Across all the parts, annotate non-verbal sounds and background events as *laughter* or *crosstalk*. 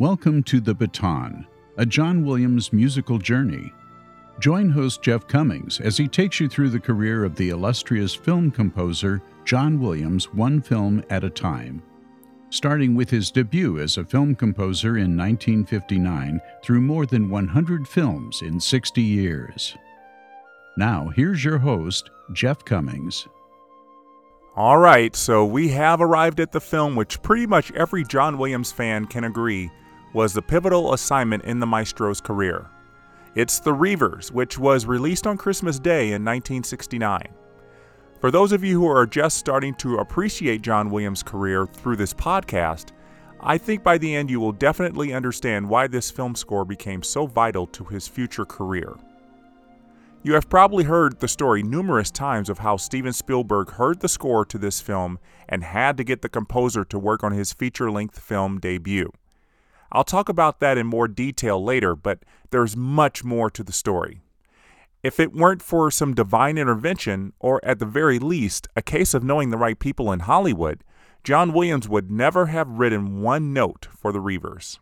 Welcome to The Baton, a John Williams musical journey. Join host Jeff Commings as he takes you through the career of the illustrious film composer John Williams one film at a time. Starting with his debut as a film composer in 1959 through more than 100 films in 60 years. Now, here's your host, Jeff Commings. All right, so we have arrived at the film which pretty much every John Williams fan can agree was the pivotal assignment in the maestro's career. It's The Reivers, which was released on Christmas Day in 1969. For those of you who are just starting to appreciate John Williams' career through this podcast, I think by the end you will definitely understand why this film score became so vital to his future career. You have probably heard the story numerous times of how Steven Spielberg heard the score to this film and had to get the composer to work on his feature length film debut. I'll talk about that in more detail later, but there's much more to the story. If it weren't for some divine intervention, or at the very least, a case of knowing the right people in Hollywood, John Williams would never have written one note for the Reivers.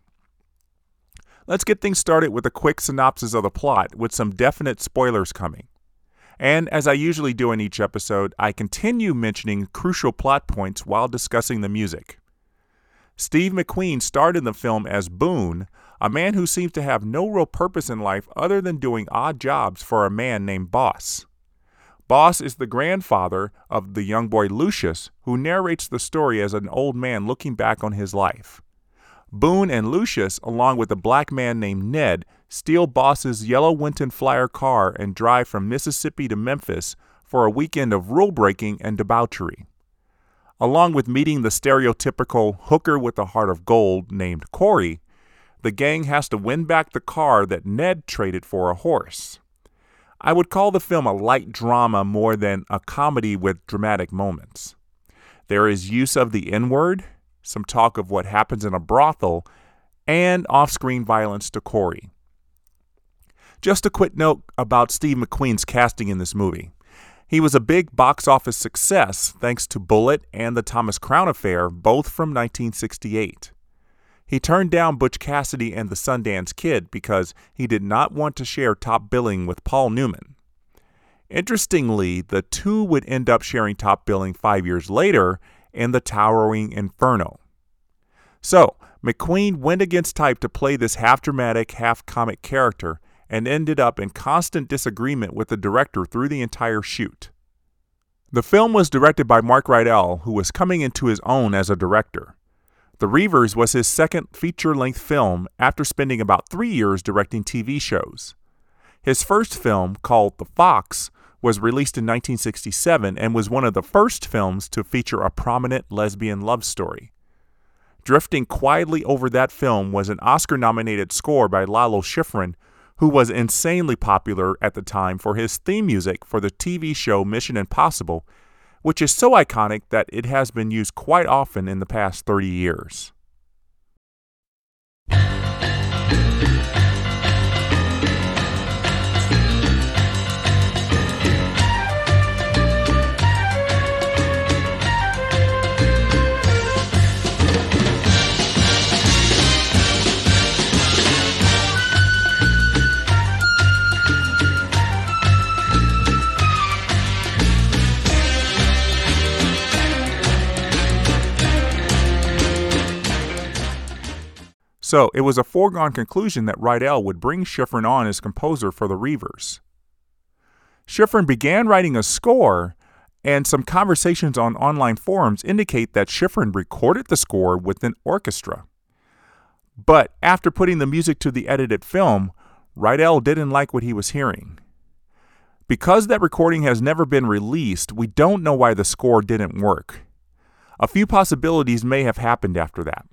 Let's get things started with a quick synopsis of the plot, with some definite spoilers coming. And as I usually do in each episode, I continue mentioning crucial plot points while discussing the music. Steve McQueen starred in the film as Boone, a man who seems to have no real purpose in life other than doing odd jobs for a man named Boss. Boss is the grandfather of the young boy Lucius, who narrates the story as an old man looking back on his life. Boone and Lucius, along with a black man named Ned, steal Boss's yellow Winton Flyer car and drive from Mississippi to Memphis for a weekend of rule breaking and debauchery. Along with meeting the stereotypical hooker with a heart of gold named Corrie, the gang has to win back the car that Ned traded for a horse. I would call the film a light drama more than a comedy with dramatic moments. There is use of the N word, some talk of what happens in a brothel, and off screen violence to Corrie. Just a quick note about Steve McQueen's casting in this movie. He was a big box office success thanks to Bullitt and The Thomas Crown Affair, both from 1968. He turned down Butch Cassidy and The Sundance Kid because he did not want to share top billing with Paul Newman. Interestingly, the two would end up sharing top billing five years later in the Towering Inferno. So, McQueen went against type to play this half dramatic, half comic character and ended up in constant disagreement with the director through the entire shoot. The film was directed by Mark Rydell, who was coming into his own as a director. The Reivers was his second feature length film after spending about three years directing TV shows. His first film, called The Fox, was released in 1967 and was one of the first films to feature a prominent lesbian love story. Drifting quietly over that film was an Oscar nominated score by Lalo Schifrin, who was insanely popular at the time for his theme music for the TV show Mission Impossible, which is so iconic that it has been used quite often in the past 30 years. So it was a foregone conclusion that Rydell would bring Schifrin on as composer for the Reivers. Schifrin began writing a score, and some conversations on online forums indicate that Schifrin recorded the score with an orchestra. But after putting the music to the edited film, Rydell didn't like what he was hearing. Because that recording has never been released, we don't know why the score didn't work. A few possibilities may have happened after that.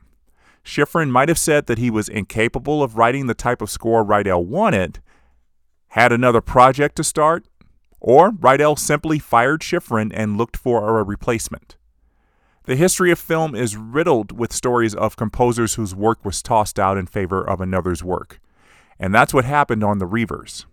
Schifrin might have said that he was incapable of writing the type of score Rydell wanted, had another project to start, or Rydell simply fired Schifrin and looked for a replacement. The history of film is riddled with stories of composers whose work was tossed out in favor of another's work. And that's what happened on The Reivers.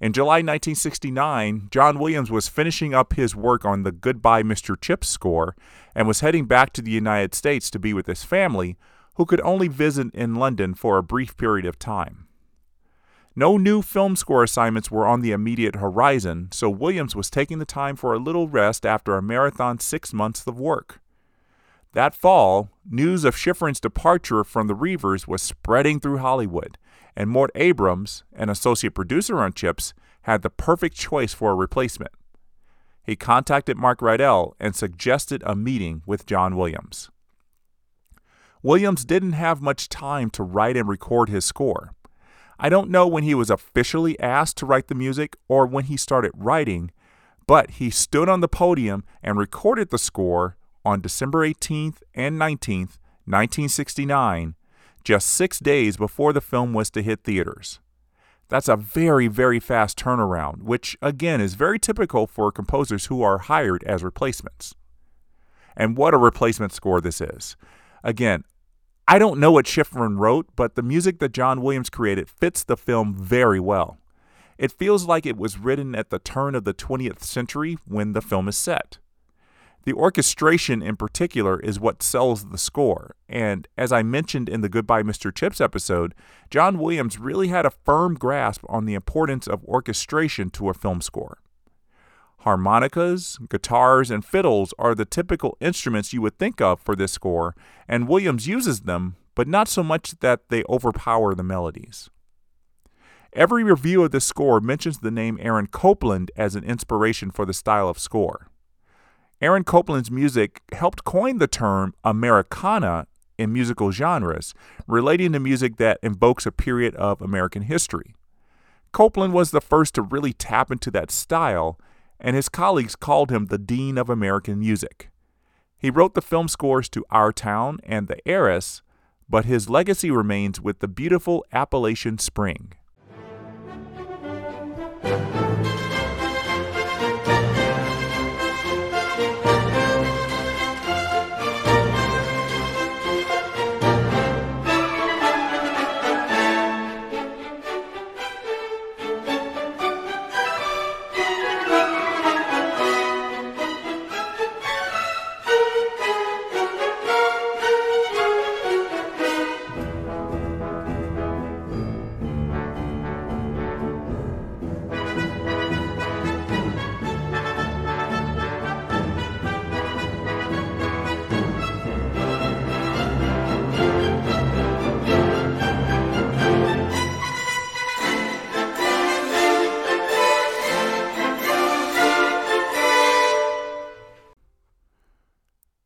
In July 1969, John Williams was finishing up his work on the Goodbye Mr. Chips score and was heading back to the United States to be with his family, who could only visit in London for a brief period of time. No new film score assignments were on the immediate horizon, so Williams was taking the time for a little rest after a marathon six months of work. That fall, news of Schifrin's departure from the Reivers was spreading through Hollywood, and Mort Abrahams, an associate producer on Chips, had the perfect choice for a replacement. He contacted Mark Rydell and suggested a meeting with John Williams. Williams didn't have much time to write and record his score. I don't know when he was officially asked to write the music or when he started writing, but he stood on the podium and recorded the score on December 18th and 19th, 1969, just six days before the film was to hit theaters. That's a very, very fast turnaround, which again is very typical for composers who are hired as replacements. And what a replacement score this is. Again, I don't know what Schifrin wrote, but the music that John Williams created fits the film very well. It feels like it was written at the turn of the 20th century when the film is set. The orchestration, in particular, is what sells the score, and as I mentioned in the Goodbye Mr. Chips episode, John Williams really had a firm grasp on the importance of orchestration to a film score. Harmonicas, guitars, and fiddles are the typical instruments you would think of for this score, and Williams uses them, but not so much that they overpower the melodies. Every review of this score mentions the name Aaron Copland as an inspiration for the style of score. Aaron Copland's music helped coin the term Americana in musical genres, relating to music that invokes a period of American history. Copland was the first to really tap into that style and his colleagues called him the Dean of American Music. He wrote the film scores to Our Town and The Heiress, but his legacy remains with the beautiful Appalachian Spring.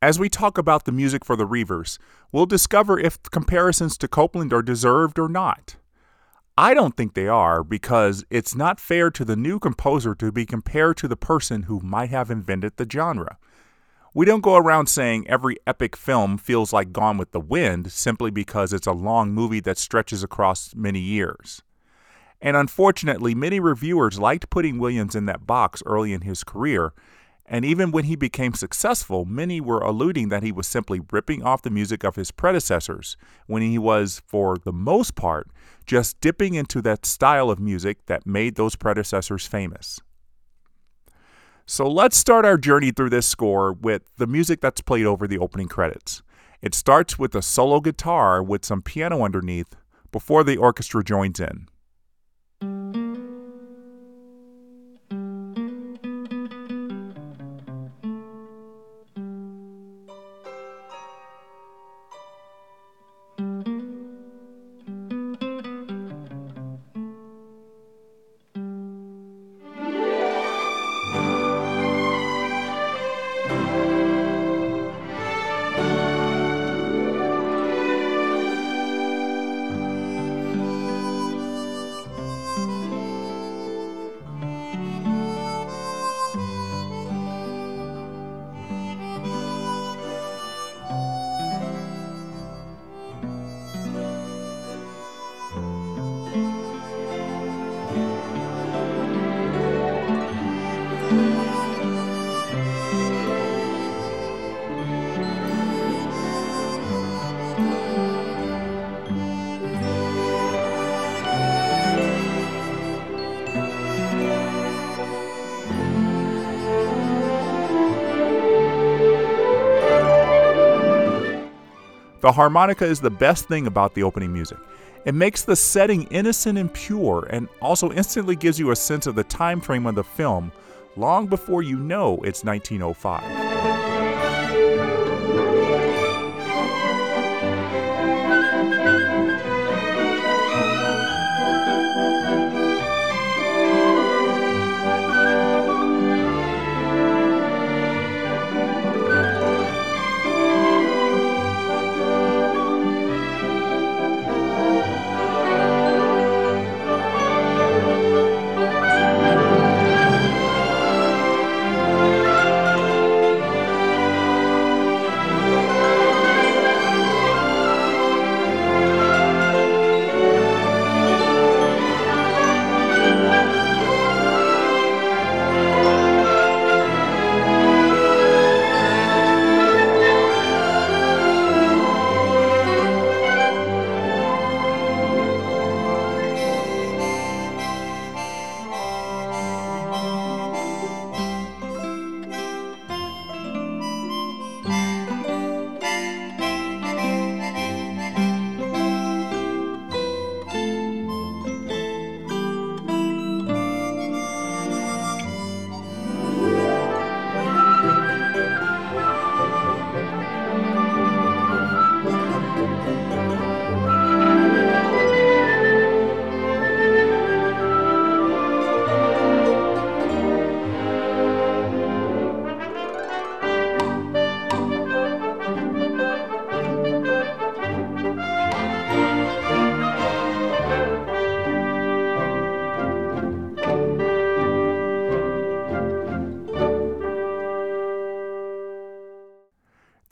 As we talk about the music for the Reivers, we'll discover if comparisons to Copland are deserved or not. I don't think they are because it's not fair to the new composer to be compared to the person who might have invented the genre. We don't go around saying every epic film feels like Gone with the Wind simply because it's a long movie that stretches across many years. And unfortunately, many reviewers liked putting Williams in that box early in his career and even when he became successful, many were alluding that he was simply ripping off the music of his predecessors, when he was, for the most part, just dipping into that style of music that made those predecessors famous. So let's start our journey through this score with the music that's played over the opening credits. It starts with a solo guitar with some piano underneath before the orchestra joins in. The harmonica is the best thing about the opening music. It makes the setting innocent and pure and also instantly gives you a sense of the time frame of the film long before you know it's 1905.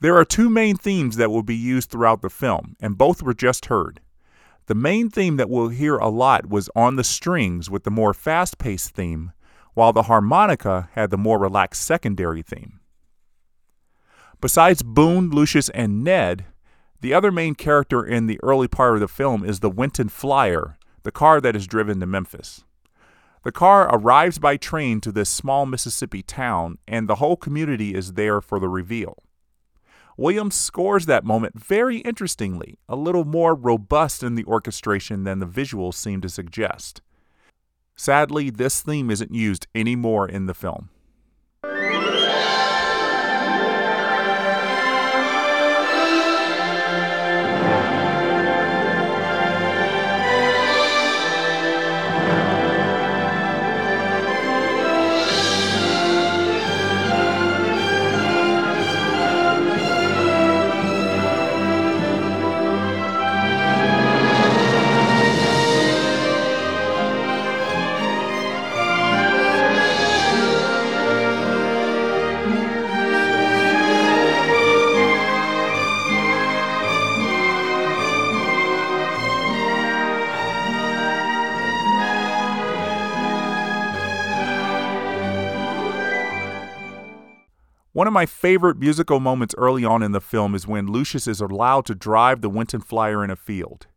There are two main themes that will be used throughout the film, and both were just heard. The main theme that we'll hear a lot was on the strings with the more fast paced theme, while the harmonica had the more relaxed secondary theme. Besides Boone, Lucius, and Ned, the other main character in the early part of the film is the Winton Flyer, the car that is driven to Memphis. The car arrives by train to this small Mississippi town, and the whole community is there for the reveal. Williams scores that moment very interestingly, a little more robust in the orchestration than the visuals seem to suggest. Sadly, this theme isn't used anymore in the film. One of my favorite musical moments early on in the film is when Lucius is allowed to drive the Winton Flyer in a field.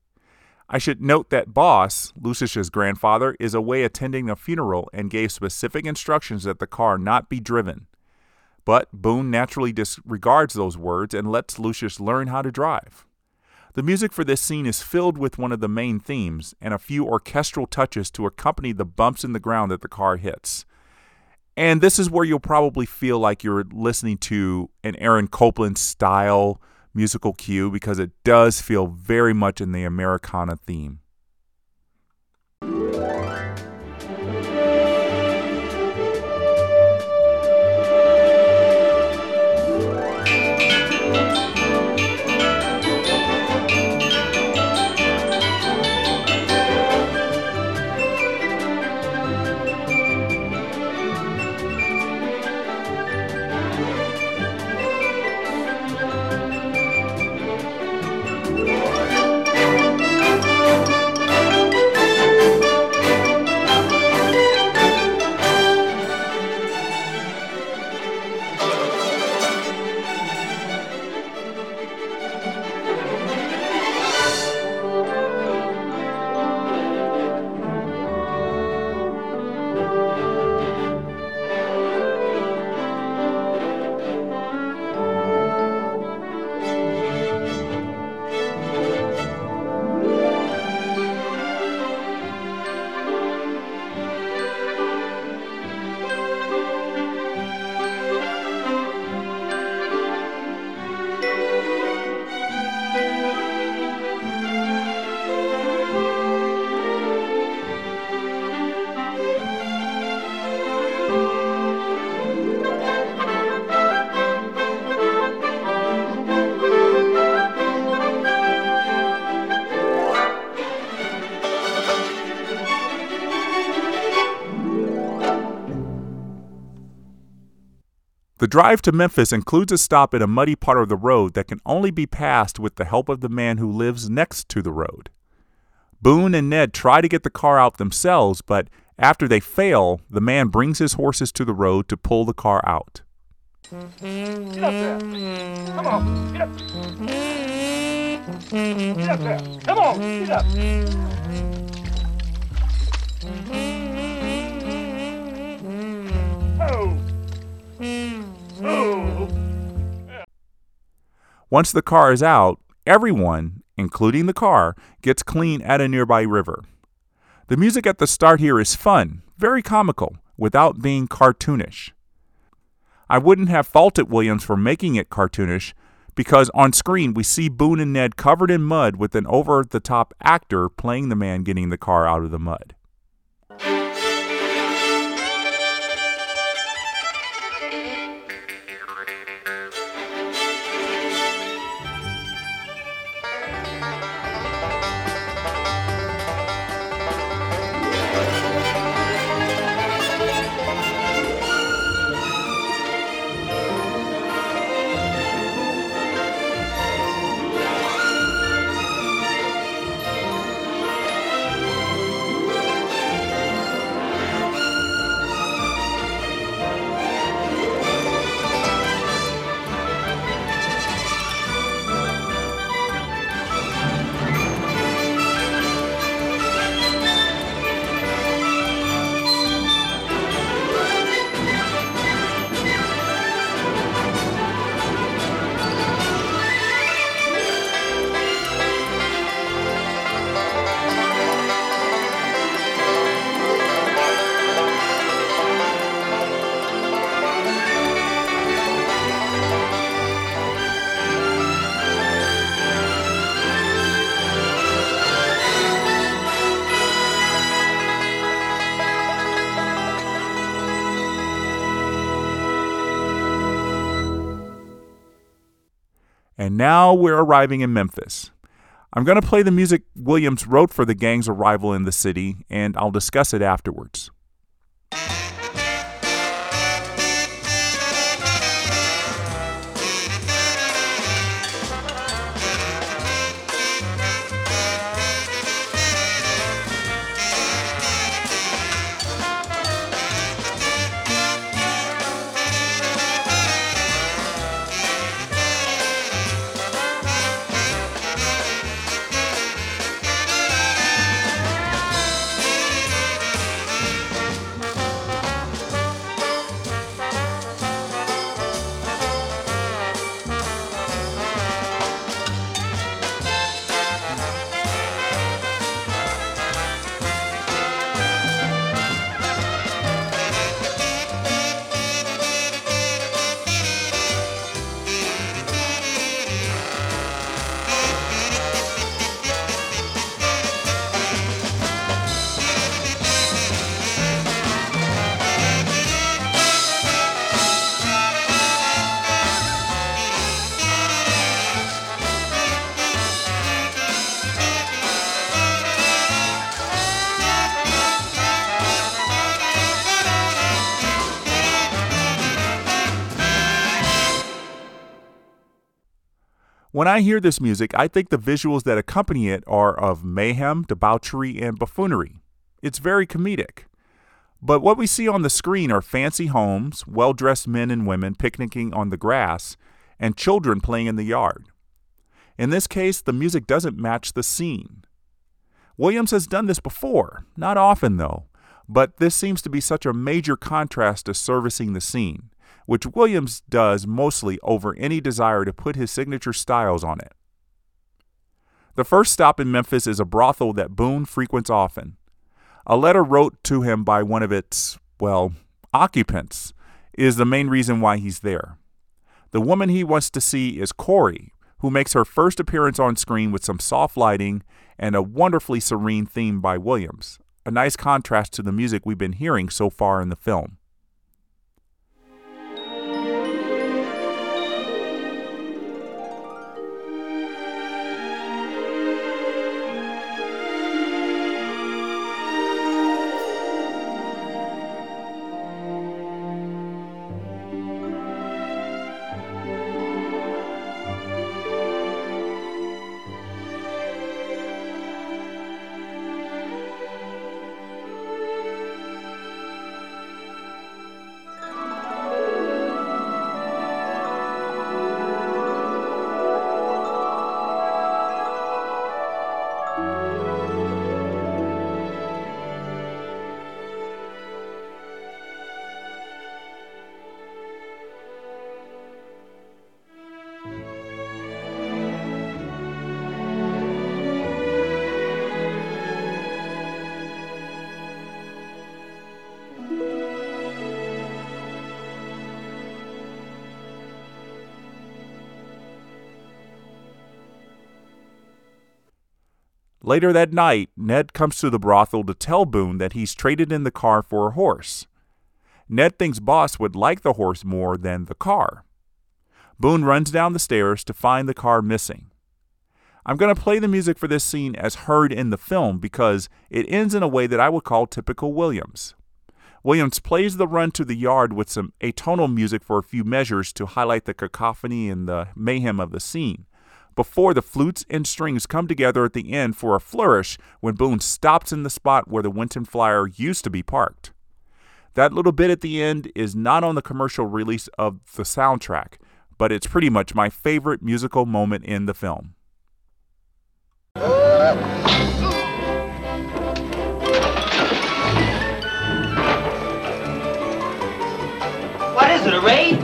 I should note that Boss, Lucius's grandfather, is away attending a funeral and gave specific instructions that the car not be driven. But Boone naturally disregards those words and lets Lucius learn how to drive. The music for this scene is filled with one of the main themes and a few orchestral touches to accompany the bumps in the ground that the car hits. And this is where you'll probably feel like you're listening to an Aaron Copland style musical cue because it does feel very much in the Americana theme. The drive to Memphis includes a stop at a muddy part of the road that can only be passed with the help of the man who lives next to the road. Boone and Ned try to get the car out themselves, but after they fail, the man brings his horses to the road to pull the car out. Get up there. Come on. Get up. Get up there. Come on. Get up. Oh. Once the car is out, everyone, including the car, gets clean at a nearby river. The music at the start here is fun, very comical, without being cartoonish. I wouldn't have faulted Williams for making it cartoonish because on screen we see Boone and Ned covered in mud with an over the top actor playing the man getting the car out of the mud. And now we're arriving in Memphis. I'm going to play the music Williams wrote for the gang's arrival in the city, and I'll discuss it afterwards. When I hear this music, I think the visuals that accompany it are of mayhem, debauchery, and buffoonery. It's very comedic. But what we see on the screen are fancy homes, well dressed men and women picnicking on the grass, and children playing in the yard. In this case, the music doesn't match the scene. Williams has done this before, not often though, but this seems to be such a major contrast to servicing the scene which Williams does mostly over any desire to put his signature styles on it. The first stop in Memphis is a brothel that Boone frequents often. A letter wrote to him by one of its, well, occupants is the main reason why he's there. The woman he wants to see is Corrie, who makes her first appearance on screen with some soft lighting and a wonderfully serene theme by Williams, a nice contrast to the music we've been hearing so far in the film. Later that night, Ned comes to the brothel to tell Boone that he's traded in the car for a horse. Ned thinks Boss would like the horse more than the car. Boone runs down the stairs to find the car missing. I'm going to play the music for this scene as heard in the film because it ends in a way that I would call typical Williams. Williams plays the run to the yard with some atonal music for a few measures to highlight the cacophony and the mayhem of the scene before the flutes and strings come together at the end for a flourish when Boone stops in the spot where the Winton Flyer used to be parked. That little bit at the end is not on the commercial release of the soundtrack, but it's pretty much my favorite musical moment in the film. What is it, a raid?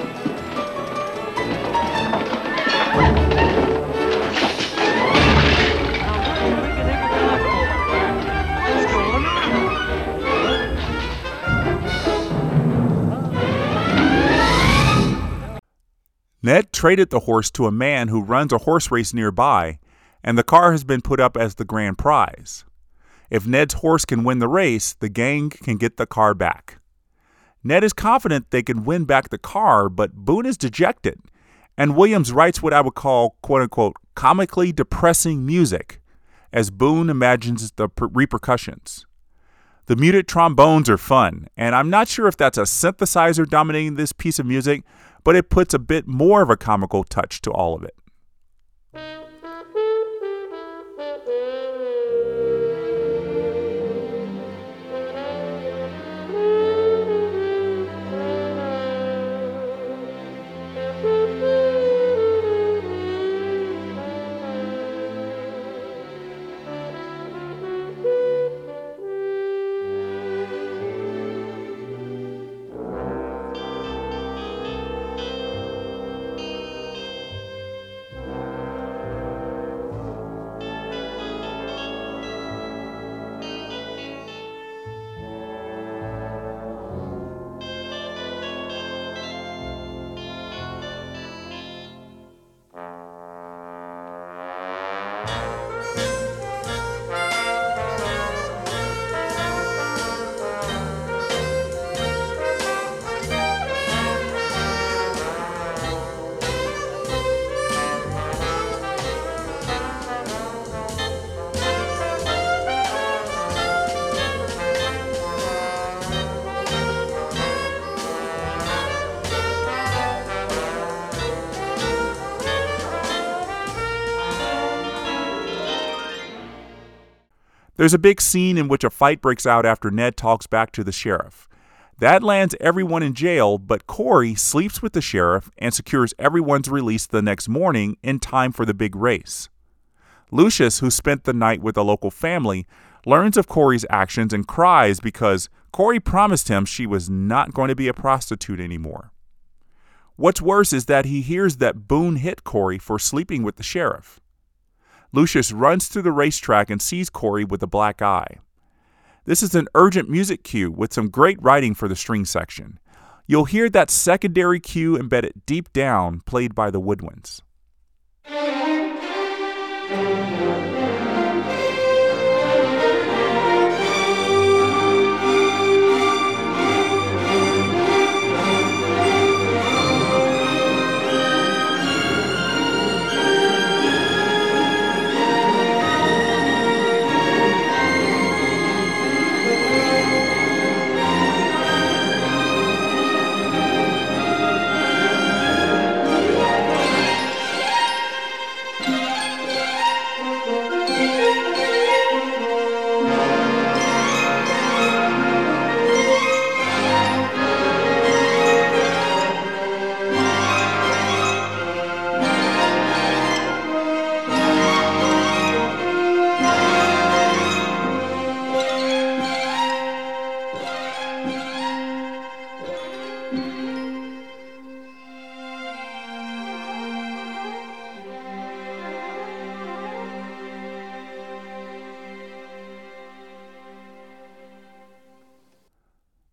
Ned traded the horse to a man who runs a horse race nearby, and the car has been put up as the grand prize. If Ned's horse can win the race, the gang can get the car back. Ned is confident they can win back the car, but Boone is dejected, and Williams writes what I would call, quote unquote, comically depressing music as Boone imagines the per- repercussions. The muted trombones are fun, and I'm not sure if that's a synthesizer dominating this piece of music but it puts a bit more of a comical touch to all of it. There's a big scene in which a fight breaks out after Ned talks back to the sheriff. That lands everyone in jail, but Corrie sleeps with the sheriff and secures everyone's release the next morning in time for the big race. Lucius, who spent the night with a local family, learns of Corrie's actions and cries because Corrie promised him she was not going to be a prostitute anymore. What's worse is that he hears that Boone hit Corrie for sleeping with the sheriff. Lucius runs to the racetrack and sees Corrie with a black eye. This is an urgent music cue with some great writing for the string section. You'll hear that secondary cue embedded deep down, played by the woodwinds.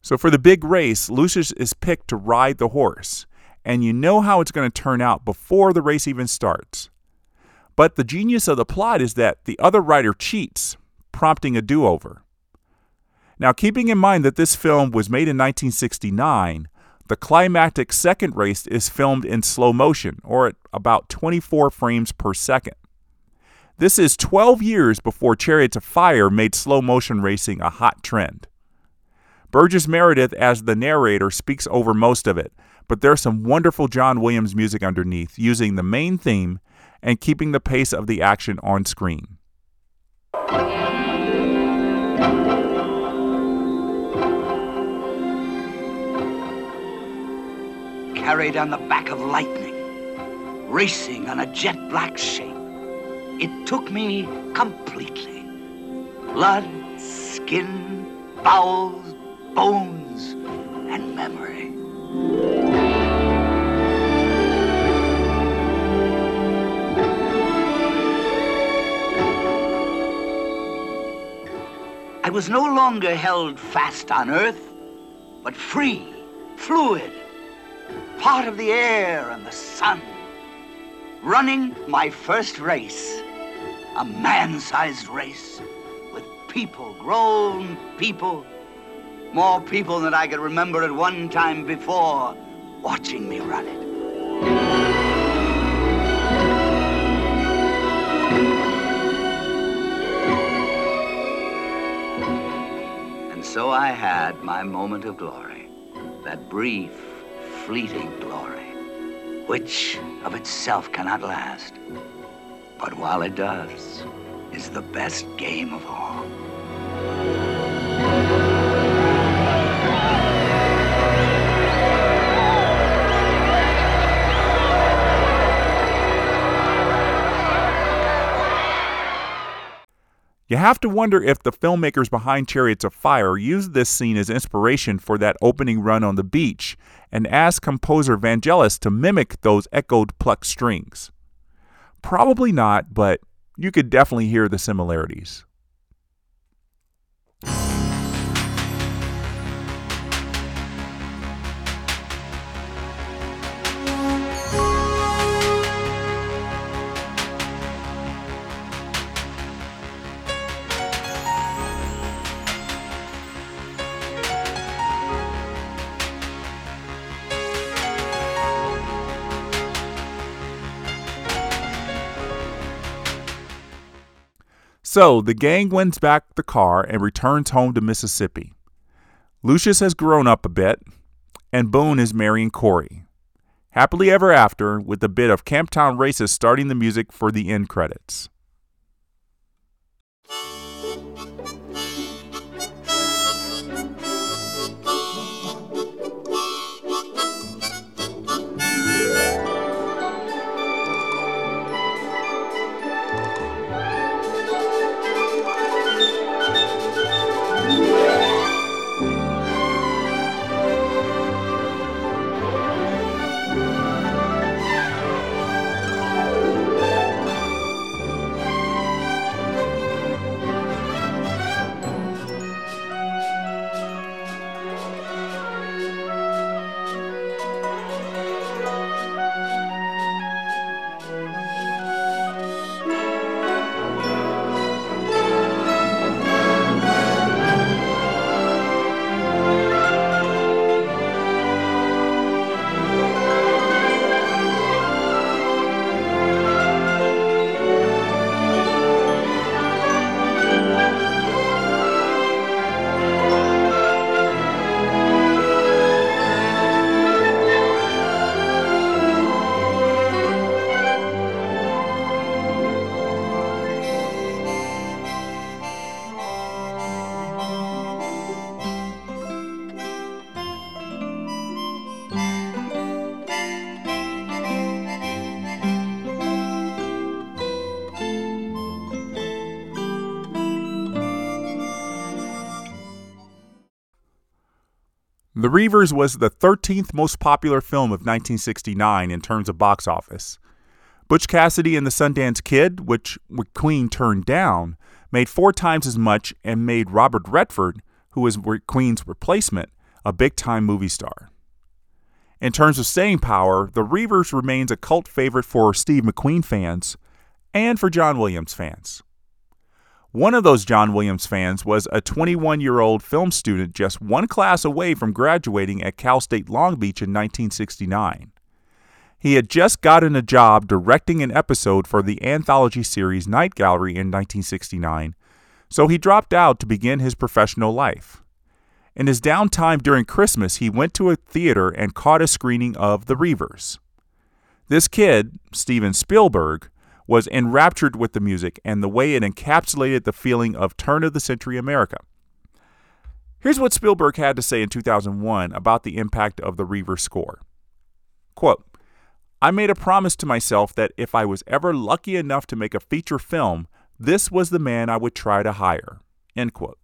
So for the big race, Lucius is picked to ride the horse, and you know how it's going to turn out before the race even starts. But the genius of the plot is that the other rider cheats, prompting a do over. Now, keeping in mind that this film was made in 1969, the climactic second race is filmed in slow motion, or at about 24 frames per second. This is 12 years before Chariots of Fire made slow motion racing a hot trend. Burgess Meredith, as the narrator, speaks over most of it, but there's some wonderful John Williams music underneath, using the main theme and keeping the pace of the action on screen. Carried on the back of lightning, racing on a jet black shape. It took me completely. Blood, skin, bowels, bones, and memory. I was no longer held fast on earth, but free, fluid, part of the air and the sun. Running my first race, a man sized race with people, grown people, more people than I could remember at one time before, watching me run it. And so I had my moment of glory, that brief, fleeting glory, which of itself cannot last, but while it does, is the best game of all. You have to wonder if the filmmakers behind Chariots of Fire used this scene as inspiration for that opening run on the beach and asked composer Vangelis to mimic those echoed plucked strings. Probably not, but you could definitely hear the similarities. So the gang wins back the car and returns home to Mississippi. Lucius has grown up a bit, and Boone is marrying Corrie. Happily ever after, with a bit of Camptown Races starting the music for the end credits. The Reivers was the 13th most popular film of 1969 in terms of box office. Butch Cassidy and the Sundance Kid, which McQueen turned down, made four times as much and made Robert Redford, who was McQueen's replacement, a big time movie star. In terms of staying power, The Reivers remains a cult favorite for Steve McQueen fans and for John Williams fans. One of those John Williams fans was a 21 year old film student just one class away from graduating at Cal State Long Beach in 1969. He had just gotten a job directing an episode for the anthology series Night Gallery in 1969, so he dropped out to begin his professional life. In his downtime during Christmas, he went to a theater and caught a screening of The Reivers. This kid, Steven Spielberg, was enraptured with the music and the way it encapsulated the feeling of turn of the century America. Here's what Spielberg had to say in 2001 about the impact of the Reiver score. Quote, I made a promise to myself that if I was ever lucky enough to make a feature film, this was the man I would try to hire. End quote.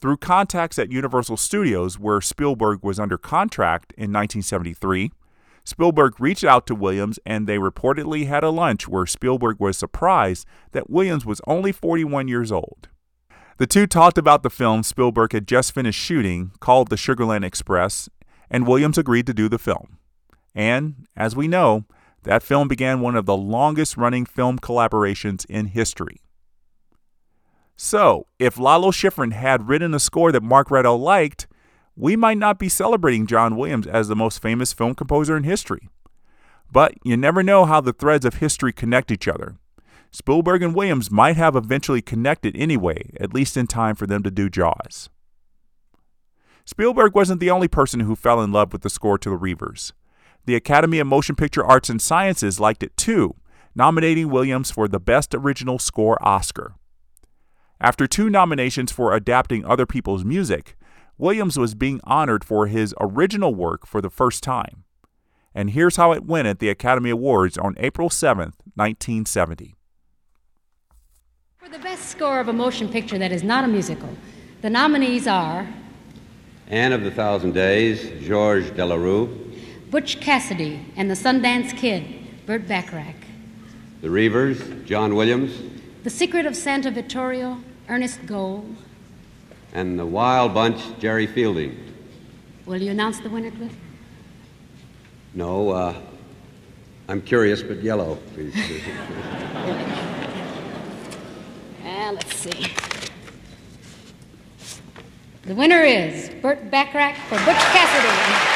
Through contacts at Universal Studios, where Spielberg was under contract in 1973, Spielberg reached out to Williams and they reportedly had a lunch where Spielberg was surprised that Williams was only 41 years old. The two talked about the film Spielberg had just finished shooting, called The Sugarland Express, and Williams agreed to do the film. And, as we know, that film began one of the longest running film collaborations in history. So, if Lalo Schifrin had written a score that Mark Rydell liked, we might not be celebrating John Williams as the most famous film composer in history. But you never know how the threads of history connect each other. Spielberg and Williams might have eventually connected anyway, at least in time for them to do Jaws. Spielberg wasn't the only person who fell in love with the score to The Reivers. The Academy of Motion Picture Arts and Sciences liked it too, nominating Williams for the Best Original Score Oscar. After two nominations for adapting other people's music, Williams was being honored for his original work for the first time. And here's how it went at the Academy Awards on April 7, 1970. For the best score of a motion picture that is not a musical, the nominees are Anne of the Thousand Days, Georges Delerue, Butch Cassidy and the Sundance Kid, Burt Bacharach, The Reivers, John Williams, The Secret of Santa Vittoria, Ernest Gold. And the Wild Bunch, Jerry Fielding. Will you announce the winner, Cliff? No, uh, I'm curious, but yellow, please. *laughs* Let's see. The winner is Burt Bacharach for Butch Cassidy.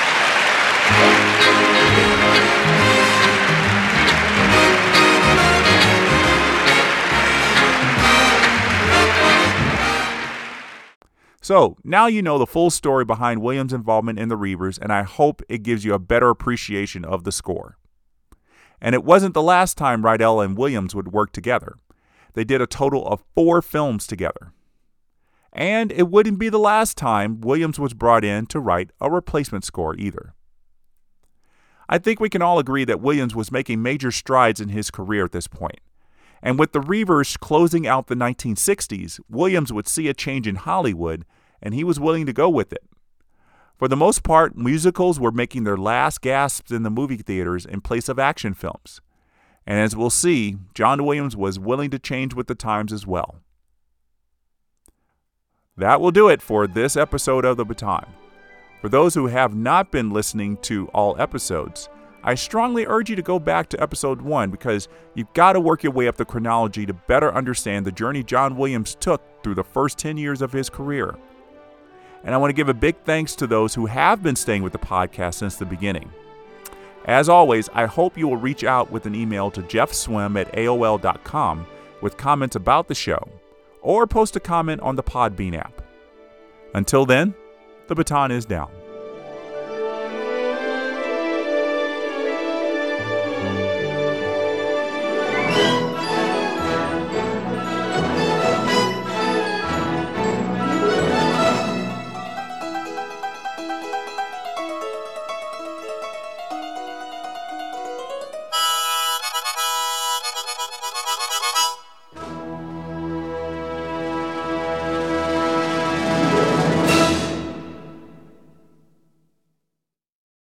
So, now you know the full story behind Williams' involvement in the Reivers, and I hope it gives you a better appreciation of the score. And it wasn't the last time Rydell and Williams would work together. They did a total of four films together. And it wouldn't be the last time Williams was brought in to write a replacement score either. I think we can all agree that Williams was making major strides in his career at this point. And with the Reivers closing out the 1960s, Williams would see a change in Hollywood, and he was willing to go with it. For the most part, musicals were making their last gasps in the movie theaters in place of action films. And as we'll see, John Williams was willing to change with the times as well. That will do it for this episode of The Baton. For those who have not been listening to all episodes, I strongly urge you to go back to episode 1 because you've got to work your way up the chronology to better understand the journey John Williams took through the first 10 years of his career. And I want to give a big thanks to those who have been staying with the podcast since the beginning. As always, I hope you will reach out with an email to jeffswim at AOL.com with comments about the show, or post a comment on the Podbean app. Until then, the baton is down.